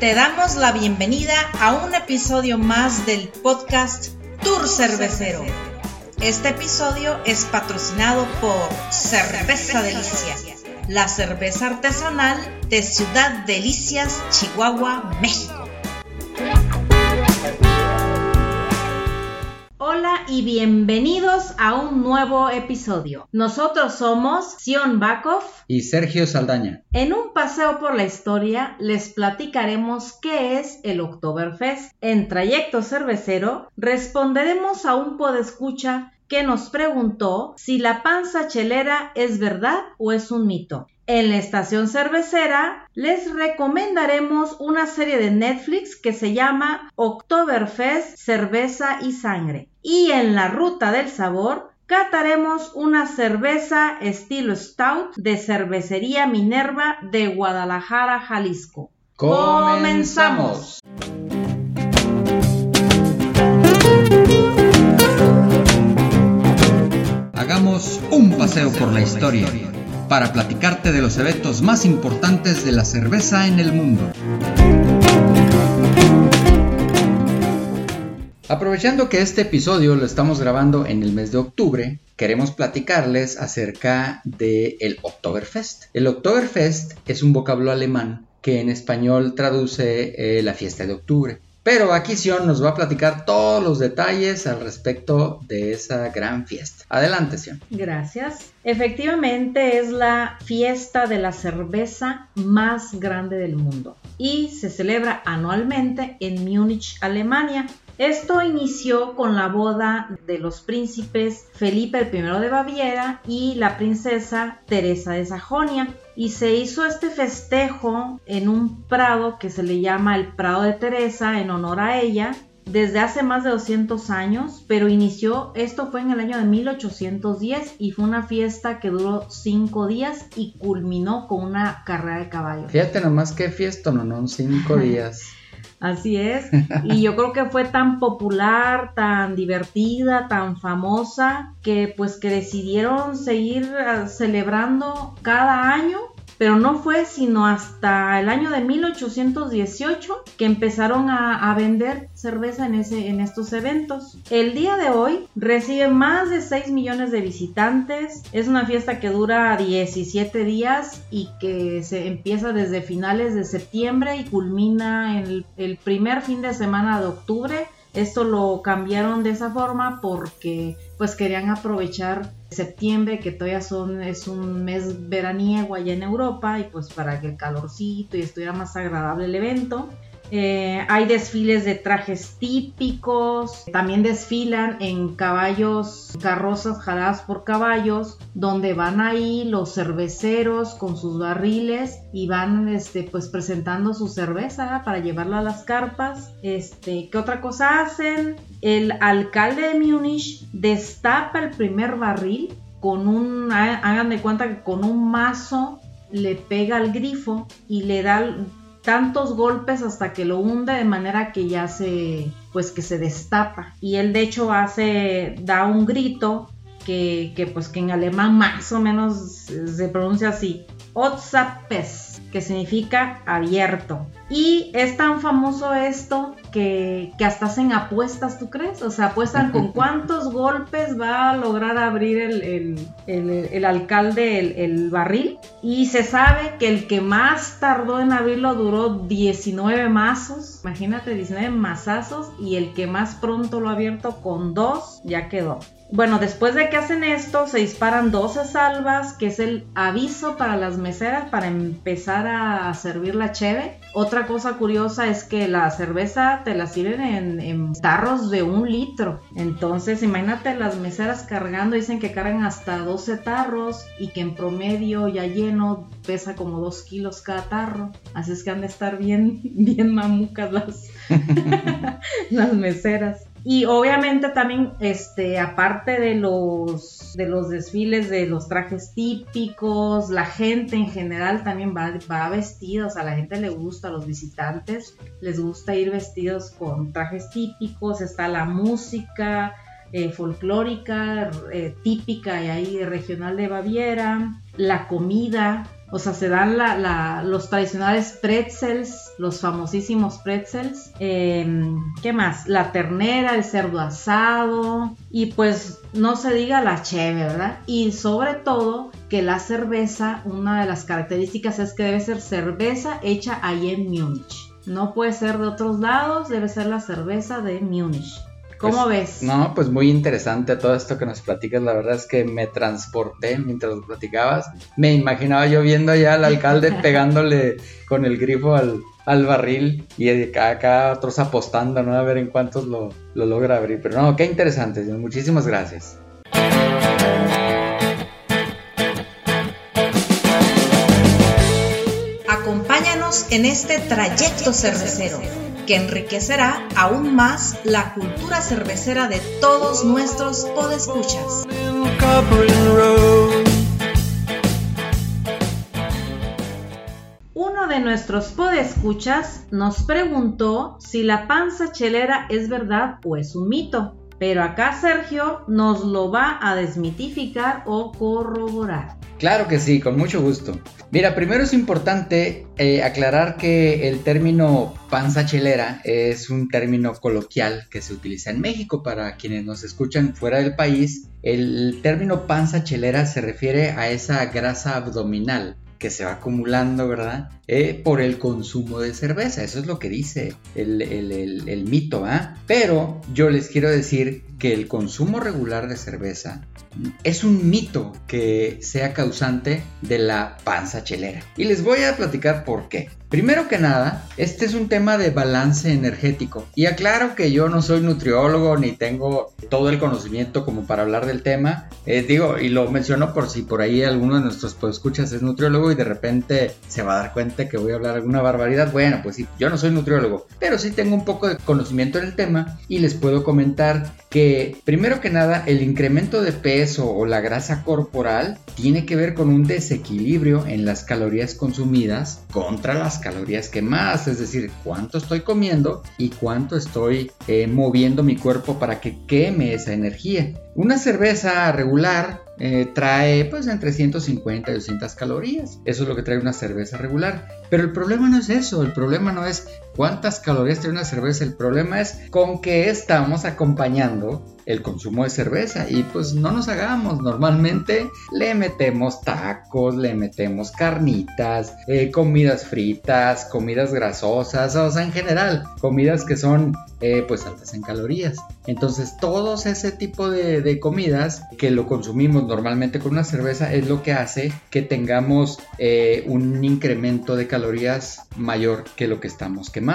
Te damos la bienvenida a un episodio más del podcast Tour Cervecero. Este episodio es patrocinado por Cerveza Delicia, la cerveza artesanal de Ciudad Delicias, Chihuahua, México. Hola y bienvenidos a un nuevo episodio. Nosotros somos Sion Bakov y Sergio Saldaña. En un paseo por la historia les platicaremos qué es el Oktoberfest. En Trayecto Cervecero responderemos a un podescucha que nos preguntó si la panza chelera es verdad o es un mito. En la estación cervecera les recomendaremos una serie de Netflix que se llama Oktoberfest, Cerveza y Sangre. Y en la ruta del sabor cataremos una cerveza estilo Stout de Cervecería Minerva de Guadalajara, Jalisco. ¡Comenzamos! Hagamos un paseo por la historia para platicarte de los eventos más importantes de la cerveza en el mundo. Aprovechando que este episodio lo estamos grabando en el mes de octubre, queremos platicarles acerca del el Oktoberfest. El Oktoberfest es un vocablo alemán que en español traduce eh, la fiesta de octubre. Pero aquí Sion nos va a platicar todos los detalles al respecto de esa gran fiesta. Adelante, Sion. Gracias. Efectivamente es la fiesta de la cerveza más grande del mundo y se celebra anualmente en Múnich, Alemania. Esto inició con la boda de los príncipes Felipe I de Baviera y la princesa Teresa de Sajonia. Y se hizo este festejo en un prado que se le llama el Prado de Teresa en honor a ella desde hace más de 200 años, pero inició, esto fue en el año de 1810 y fue una fiesta que duró 5 días y culminó con una carrera de caballos. Fíjate nomás qué fiesta, no, no, 5 días. Así es. Y yo creo que fue tan popular, tan divertida, tan famosa, que pues que decidieron seguir ah, celebrando cada año pero no fue sino hasta el año de 1818 que empezaron a, vender cerveza en, ese, en estos eventos. El día de hoy recibe más de 6 millones de visitantes, es una fiesta que dura 17 días y que se empieza desde finales de septiembre y culmina en el primer fin de semana de octubre esto lo cambiaron de esa forma porque pues querían aprovechar septiembre que todavía son es un mes veraniego allá en Europa y pues para que el calorcito y estuviera más agradable el evento eh, hay desfiles de trajes típicos, también desfilan en caballos, carrozas jaladas por caballos, donde van ahí los cerveceros con sus barriles y van este, pues presentando su cerveza para llevarla a las carpas. Este, ¿Qué otra cosa hacen? El alcalde de Múnich destapa el primer barril con un, hagan de cuenta que con un mazo le pega al grifo y le da tantos golpes hasta que lo hunde de manera que ya se pues que se destapa. Y él de hecho hace da un grito que, que pues que en alemán más o menos se pronuncia así Otzapes, que significa abierto. Y es tan famoso esto que, que, hasta hacen apuestas, ¿tú crees? O sea, apuestan con cuántos golpes va a lograr abrir el, el, alcalde el, barril. Y se sabe que el que más tardó en abrirlo duró 19 mazos. Imagínate, 19 mazazos. Y el que más pronto lo ha abierto con dos ya quedó. Bueno, después de que hacen esto, se disparan 12 salvas, que es el aviso para las meseras para empezar a servir la cheve. Otra cosa curiosa es que la cerveza te la sirven en, tarros de un litro. Entonces, imagínate las meseras cargando, dicen que cargan hasta 12 tarros y que en promedio ya lleno pesa como 2 kilos cada tarro. Así es que han de estar bien, bien mamucas las, las meseras. Y obviamente también, este, aparte de los, de los desfiles, de los trajes típicos, la gente en general también va, va vestida, o sea, a la gente le gusta, a los visitantes les gusta ir vestidos con trajes típicos, está la música eh, folclórica, eh, típica y ahí regional de Baviera, la comida, O sea, se dan los tradicionales pretzels, los famosísimos pretzels. Em, ¿Qué más? La ternera, el cerdo asado y pues no se diga la cheve, ¿verdad? Y sobre todo que la cerveza, una de las características es que debe ser cerveza hecha ahí en Múnich. No puede ser de otros lados, debe ser la cerveza de Múnich. ¿Cómo pues, ves? No, pues muy interesante todo esto que nos platicas. La verdad es que me transporté mientras lo platicabas. Me imaginaba yo viendo allá al alcalde pegándole con el grifo al, barril y acá, otros apostando, ¿no? A ver en cuántos lo, lo logra abrir. Pero no, qué interesante. Muchísimas gracias. Acompáñanos en este trayecto cervecero que enriquecerá aún más la cultura cervecera de todos nuestros podescuchas. Uno de nuestros podescuchas nos preguntó si la panza chelera es verdad o es un mito. Pero acá Sergio nos lo va a desmitificar o corroborar. Claro que sí, con mucho gusto. Mira, primero es importante eh, aclarar que el término panza chelera es un término coloquial que se utiliza en México para quienes nos escuchan fuera del país. El término panza chelera se refiere a esa grasa abdominal que se va acumulando, ¿verdad? Eh, por el consumo de cerveza. Eso es lo que dice el, el mito, ¿ah? Pero yo les quiero decir que el consumo regular de cerveza es un mito que sea causante de la panza chelera. Y les voy a platicar por qué. Primero que nada, este es un tema de balance energético. Y aclaro que yo no soy nutriólogo ni tengo todo el conocimiento como para hablar del tema. Eh, digo, y lo menciono por si por ahí alguno de nuestros escuchas es nutriólogo y de repente se va a dar cuenta que voy a hablar alguna barbaridad. Bueno, pues sí, yo no soy nutriólogo, pero sí tengo un poco de conocimiento en el tema y les puedo comentar que primero que nada el incremento de peso o la grasa corporal tiene que ver con un desequilibrio en las calorías consumidas contra las calorías quemadas, es decir, cuánto estoy comiendo y cuánto estoy eh, moviendo mi cuerpo para que queme esa energía. Una cerveza regular eh, trae pues entre 150 y 200 calorías. Eso es lo que trae una cerveza regular. Pero el problema no es eso, el problema no es cuántas calorías trae una cerveza, el problema es con qué estamos acompañando el consumo de cerveza y pues no nos hagamos, normalmente le metemos tacos, le metemos carnitas, eh, comidas fritas, comidas grasosas, o sea, en general, comidas que son eh, pues altas en calorías. Entonces todos ese tipo de, comidas que lo consumimos normalmente con una cerveza es lo que hace que tengamos eh, un incremento de calorías mayor que lo que estamos quemando.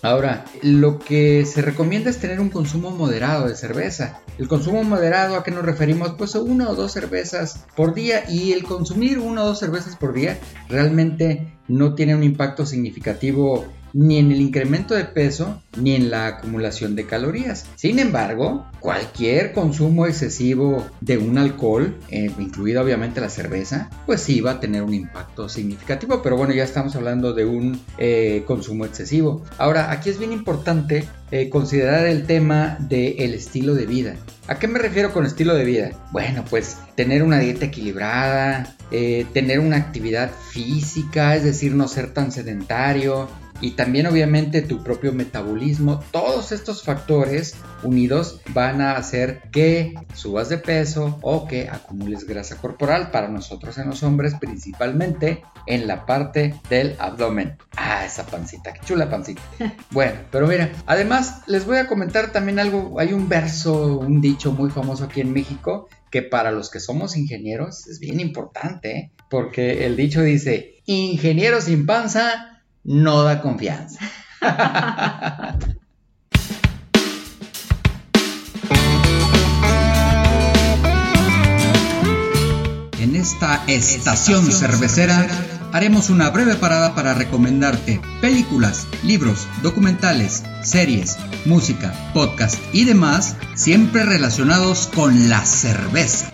Ahora, lo que se recomienda es tener un consumo moderado de cerveza. El consumo moderado, ¿a qué nos referimos? Pues una o dos cervezas por día y el consumir una o dos cervezas por día realmente no tiene un impacto significativo ni en el incremento de peso ni en la acumulación de calorías. Sin embargo, cualquier consumo excesivo de un alcohol, eh, incluida obviamente la cerveza, pues sí va a tener un impacto significativo, pero bueno, ya estamos hablando de un eh, consumo excesivo. Ahora, aquí es bien importante eh, considerar el tema del estilo de vida. ¿A qué me refiero con estilo de vida? Bueno, pues tener una dieta equilibrada, tener una actividad física, es decir, no ser tan sedentario, y también obviamente tu propio metabolismo, todos estos factores unidos van a hacer que subas de peso o que acumules grasa corporal para nosotros en los hombres principalmente en la parte del abdomen. Ah, esa pancita, qué chula pancita. Bueno, pero mira, además les voy a comentar también algo, hay un verso, un dicho muy famoso aquí en México que para los que somos ingenieros es bien importante, ¿eh? porque el dicho dice, ingeniero sin panza no da confianza. En esta estación cervecera haremos una breve parada para recomendarte películas, libros, documentales, series, música, podcast y demás, siempre relacionados con la cerveza.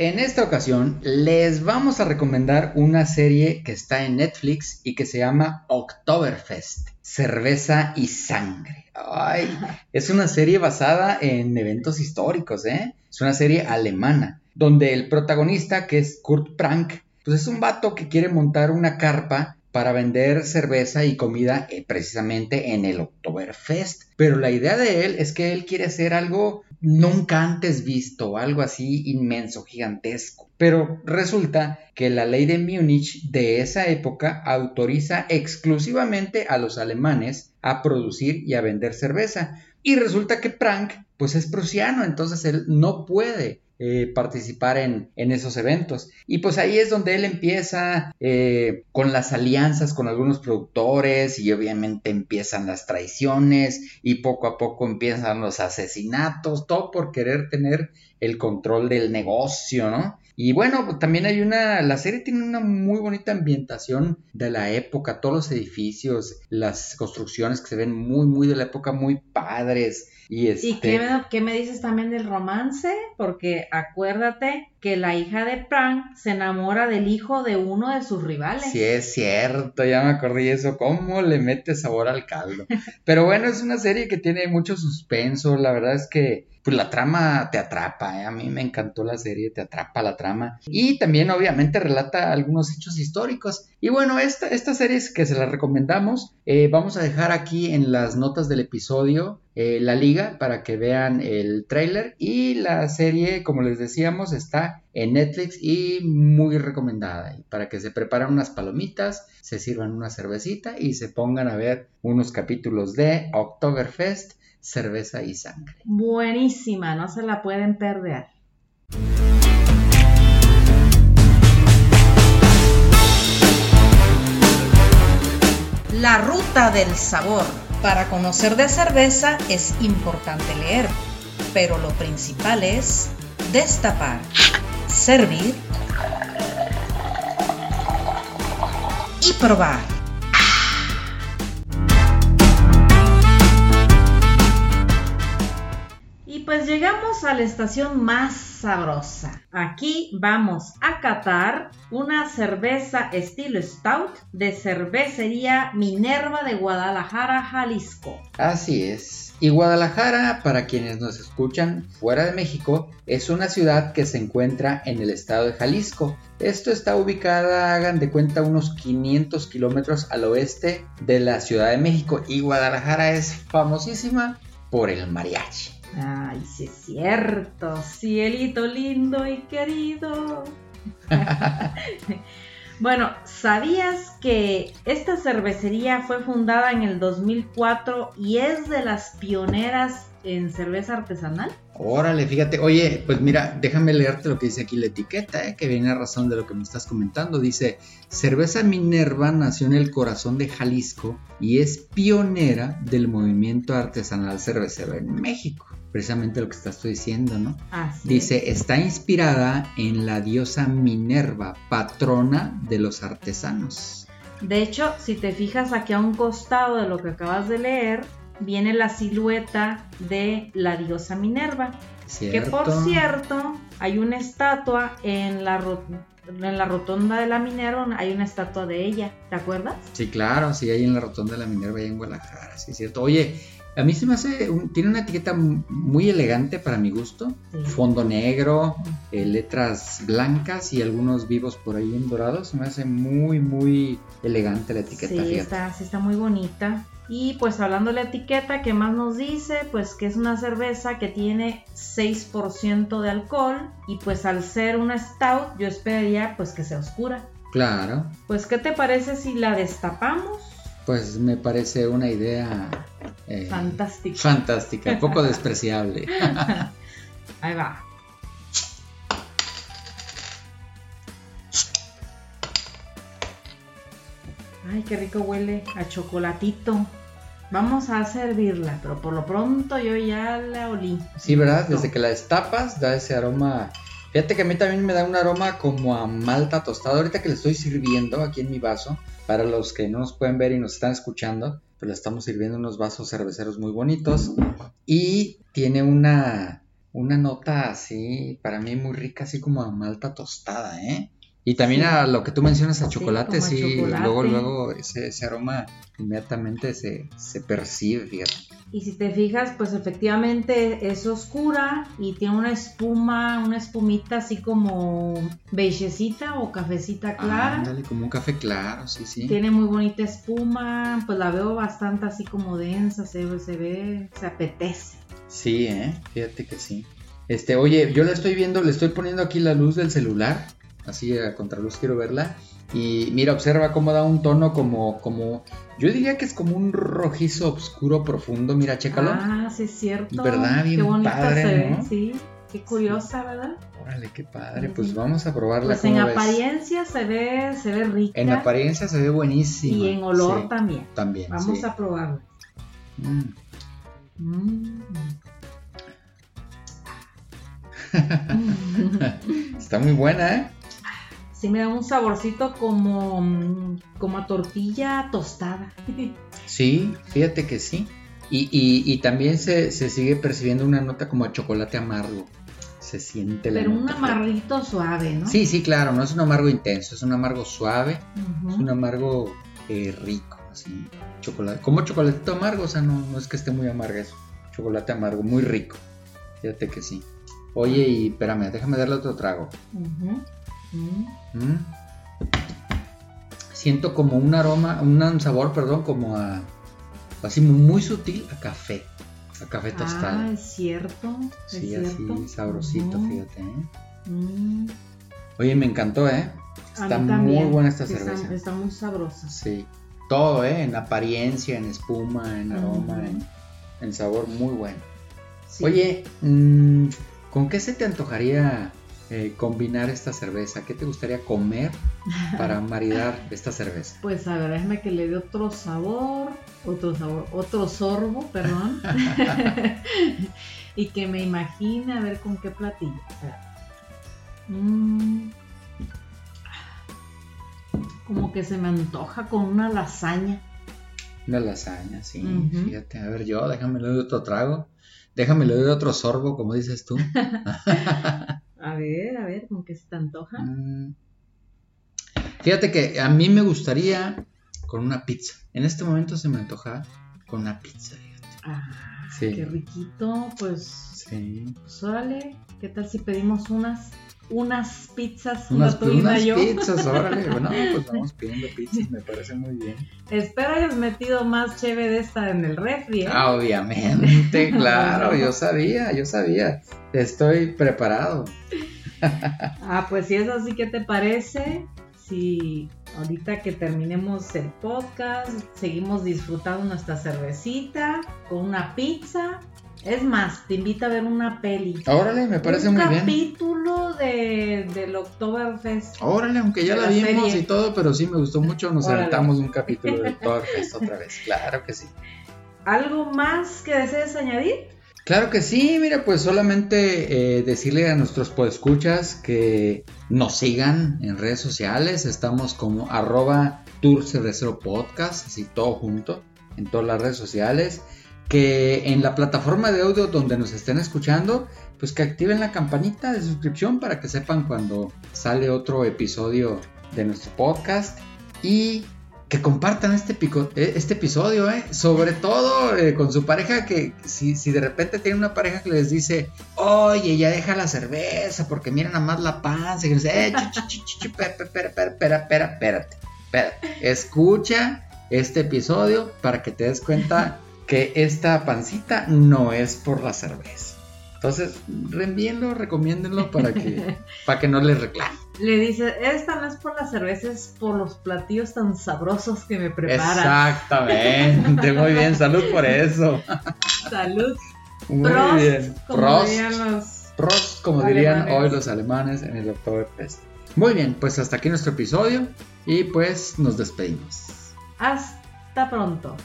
En esta ocasión les vamos a recomendar una serie que está en Netflix y que se llama Oktoberfest, cerveza y sangre. Ay, es una serie basada en eventos históricos, ¿eh? Es una serie alemana donde el protagonista, que es Kurt Prank, pues es un vato que quiere montar una carpa para vender cerveza y comida eh, precisamente en el Oktoberfest. Pero la idea de él es que él quiere hacer algo nunca antes visto, algo así inmenso, gigantesco. Pero resulta que la ley de Múnich de esa época autoriza exclusivamente a los alemanes a producir y a vender cerveza. Y resulta que Prank pues es prusiano, entonces él no puede eh, participar en, esos eventos. Y pues ahí es donde él empieza eh, con las alianzas con algunos productores y obviamente empiezan las traiciones y poco a poco empiezan los asesinatos, todo por querer tener el control del negocio, ¿no? Y bueno, pues también hay una, la serie tiene una muy bonita ambientación de la época, todos los edificios, las construcciones que se ven muy, muy de la época, muy padres. ¿Y, este... qué, me, dices también del romance? Porque acuérdate que la hija de Prank se enamora del hijo de uno de sus rivales. Sí, es cierto, ya me acordé de eso. ¿Cómo le mete sabor al caldo? Pero bueno, es una serie que tiene mucho suspenso. La verdad es que pues la trama te atrapa, ¿eh? a mí me encantó la serie, te atrapa la trama. Y también obviamente relata algunos hechos históricos. Y bueno, esta, esta serie es que se la recomendamos, eh, vamos a dejar aquí en las notas del episodio eh, la liga para que vean el trailer y la serie, como les decíamos, está en Netflix y muy recomendada. Para que se preparen unas palomitas, se sirvan una cervecita y se pongan a ver unos capítulos de Oktoberfest cerveza y sangre. Buenísima, no se la pueden perder. La ruta del sabor. Para conocer de cerveza es importante leer, pero lo principal es destapar, servir y probar. Pues llegamos a la estación más sabrosa. Aquí vamos a catar una cerveza estilo stout de cervecería Minerva de Guadalajara, Jalisco. Así es. Y Guadalajara, para quienes nos escuchan fuera de México, es una ciudad que se encuentra en el estado de Jalisco. Esto está ubicada, hagan de cuenta, unos 500 kilómetros al oeste de la Ciudad de México. Y Guadalajara es famosísima por el mariachi. Ay, sí es cierto, cielito lindo y querido. bueno, ¿sabías que esta cervecería fue fundada en el 2004 y es de las pioneras en cerveza artesanal? Órale, fíjate, oye, pues mira, déjame leerte lo que dice aquí la etiqueta, eh, que viene a razón de lo que me estás comentando. Dice, cerveza Minerva nació en el corazón de Jalisco y es pionera del movimiento artesanal cervecero en México precisamente lo que estás diciendo, ¿no? Dice, está inspirada en la diosa Minerva, patrona de los artesanos. De hecho, si te fijas aquí a un costado de lo que acabas de leer, viene la silueta de la diosa Minerva. Que por cierto, hay una estatua en la, en la rotonda de la Minerva, hay una estatua de ella, ¿te acuerdas? Sí, claro, sí, hay en la rotonda de la Minerva, ahí en Guadalajara, sí, es cierto. Oye, a mí se me hace, tiene una etiqueta muy elegante para mi gusto. Fondo negro, eh, letras blancas y algunos vivos por ahí en dorado. Se me hace muy, muy elegante la etiqueta. Sí, está, sí está muy bonita. Y pues hablando de la etiqueta, ¿qué más nos dice? Pues que es una cerveza que tiene 6% de alcohol y pues al ser una stout yo esperaría pues que sea oscura. Claro. Pues ¿qué te parece si la destapamos? Pues me parece una idea eh, fantástica. Fantástica, poco despreciable. Ahí va. Ay, qué rico huele a chocolatito. Vamos a servirla, pero por lo pronto yo ya la olí. Sí, ¿verdad? Desde que la destapas da ese aroma. Fíjate que a mí también me da un aroma como a malta tostada. Ahorita que le estoy sirviendo aquí en mi vaso, para los que no nos pueden ver y nos están escuchando, pues le estamos sirviendo unos vasos cerveceros muy bonitos y tiene una, una nota así, para mí muy rica, así como a malta tostada, ¿eh? Y también Sí. a lo que tú mencionas a chocolate, a sí, chocolate. luego, luego ese, ese aroma inmediatamente se, se percibe, fíjate. Y si te fijas, pues efectivamente es oscura y tiene una espuma, una espumita así como beigecita o cafecita clara. Ándale, como un café claro, sí, sí. Tiene muy bonita espuma, pues la veo bastante así como densa, se, ve- se ve, se apetece. Sí, eh, fíjate que sí. Este, oye, yo la estoy viendo, le estoy poniendo aquí la luz del celular, así a contraluz quiero verla. Y mira, observa cómo da un tono como, como, yo diría que es como un rojizo oscuro profundo, mira, chécalo. Ah, sí es cierto. ¿Verdad? Bien Qué bonita padre, se ve, ¿no? sí. Qué curiosa, ¿verdad? Órale, qué padre, pues vamos a probarla. Pues en apariencia se ve, se ve rica. En apariencia se ve buenísima. y en olor sí, también. también. Vamos a probarla. Mm. Mm. Está muy buena, ¿eh? Sí me da un saborcito como, como a tortilla tostada. Sí, fíjate que sí. Y, y- y también se, se sigue percibiendo una nota como a chocolate amargo. Se siente la Pero un nota. amarrito suave, ¿no? Sí, sí, claro, no es un amargo intenso, es un amargo suave, es un amargo eh, rico, así, chocolate, como chocolatito amargo, o sea, no, no es que esté muy amargo eso, chocolate amargo, muy rico, fíjate que sí. Oye, y espérame, déjame darle otro trago. Mm. Mm. Siento como un aroma, un, sabor, perdón, como a, así muy sutil a café, a café tostado. Ah, es cierto. Es sí, cierto. así sabrosito, fíjate. ¿eh? Mm. Oye, me encantó, ¿eh? Está muy también. buena esta está- cerveza. Está, muy sabrosa. Sí, todo, ¿eh? En apariencia, en espuma, en aroma, en, en sabor, muy bueno. Sí. Oye, mm, ¿con qué se te antojaría eh, combinar esta cerveza? ¿Qué te gustaría comer para maridar esta cerveza? Pues a ver, déjame que le dé otro sabor, otro sabor, otro sorbo, perdón. y que me imagine a ver con qué platillo. Mm. Como que se me antoja con una lasaña. Una lasaña, sí, fíjate. A ver, yo, déjame le doy otro trago. Déjame le doy otro sorbo, como dices tú. A ver, a ver, con qué se te antoja. Mm. Fíjate que a mí me gustaría con una pizza. En este momento se me antoja con una pizza, fíjate. Ah, Sí. qué riquito. Pues, Sí. pues órale, ¿qué tal si pedimos unas, unas pizzas, Unas, una tú y una unas yo? pizzas, órale. Bueno, pues vamos pidiendo pizzas, me parece muy bien. Espero hayas metido más cheve de esta en el refri, ¿eh? Ah, obviamente, claro, yo sabía, yo sabía. Estoy preparado. Ah, pues si es así, ¿qué te parece? Si ahorita que terminemos el podcast, seguimos disfrutando nuestra cervecita con una pizza. Es más, te invito a ver una peli. Órale, me parece Un muy bien. capítulo de, del Oktoberfest. Órale, aunque ya la la vimos serie. y todo, pero sí me gustó mucho. Nos Órale. aventamos un capítulo de Oktoberfest otra vez. Claro que sí. ¿Algo más que desees añadir? Claro que sí, mira, pues solamente eh, decirle a nuestros podescuchas que nos sigan en redes sociales. Estamos como arroba Tour Cervecero Podcast, así todo junto, en todas las redes sociales. Que en la plataforma de audio donde nos estén escuchando, pues que activen la campanita de suscripción para que sepan cuando sale otro episodio de nuestro podcast. Y que compartan este, pico- eh, este episodio, ¿eh? sobre todo eh, con su pareja, que si, si de repente tiene una pareja que les dice, oye, ya deja la cerveza, porque mira nada más la panza, y les dice, eh, espérate, espérate. escucha este episodio para que te des cuenta que esta pancita no es por la cerveza. Entonces, reenvíenlo, recomiéndenlo para que, para que no les reclamen. Le dice, esta no es por la cerveza, es por los platillos tan sabrosos que me preparan. Exactamente, muy bien, salud por eso. Salud. Muy Prost, bien. como Prost, dirían los Prost, como dirían hoy los alemanes en el Oktoberfest. Muy bien, pues hasta aquí nuestro episodio y pues nos despedimos. Hasta pronto.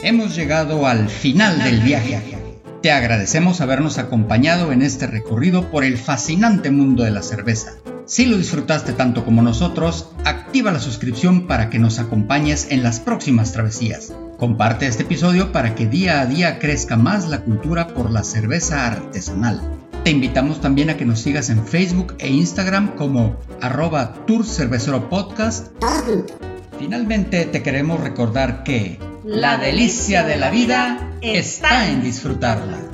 Hemos llegado al final del viaje. Te agradecemos habernos acompañado en este recorrido por el fascinante mundo de la cerveza. Si lo disfrutaste tanto como nosotros, activa la suscripción para que nos acompañes en las próximas travesías. Comparte este episodio para que día a día crezca más la cultura por la cerveza artesanal. Te invitamos también a que nos sigas en Facebook e Instagram como arroba Tour Cervecero Podcast. Finalmente te queremos recordar que la delicia de la vida está en disfrutarla.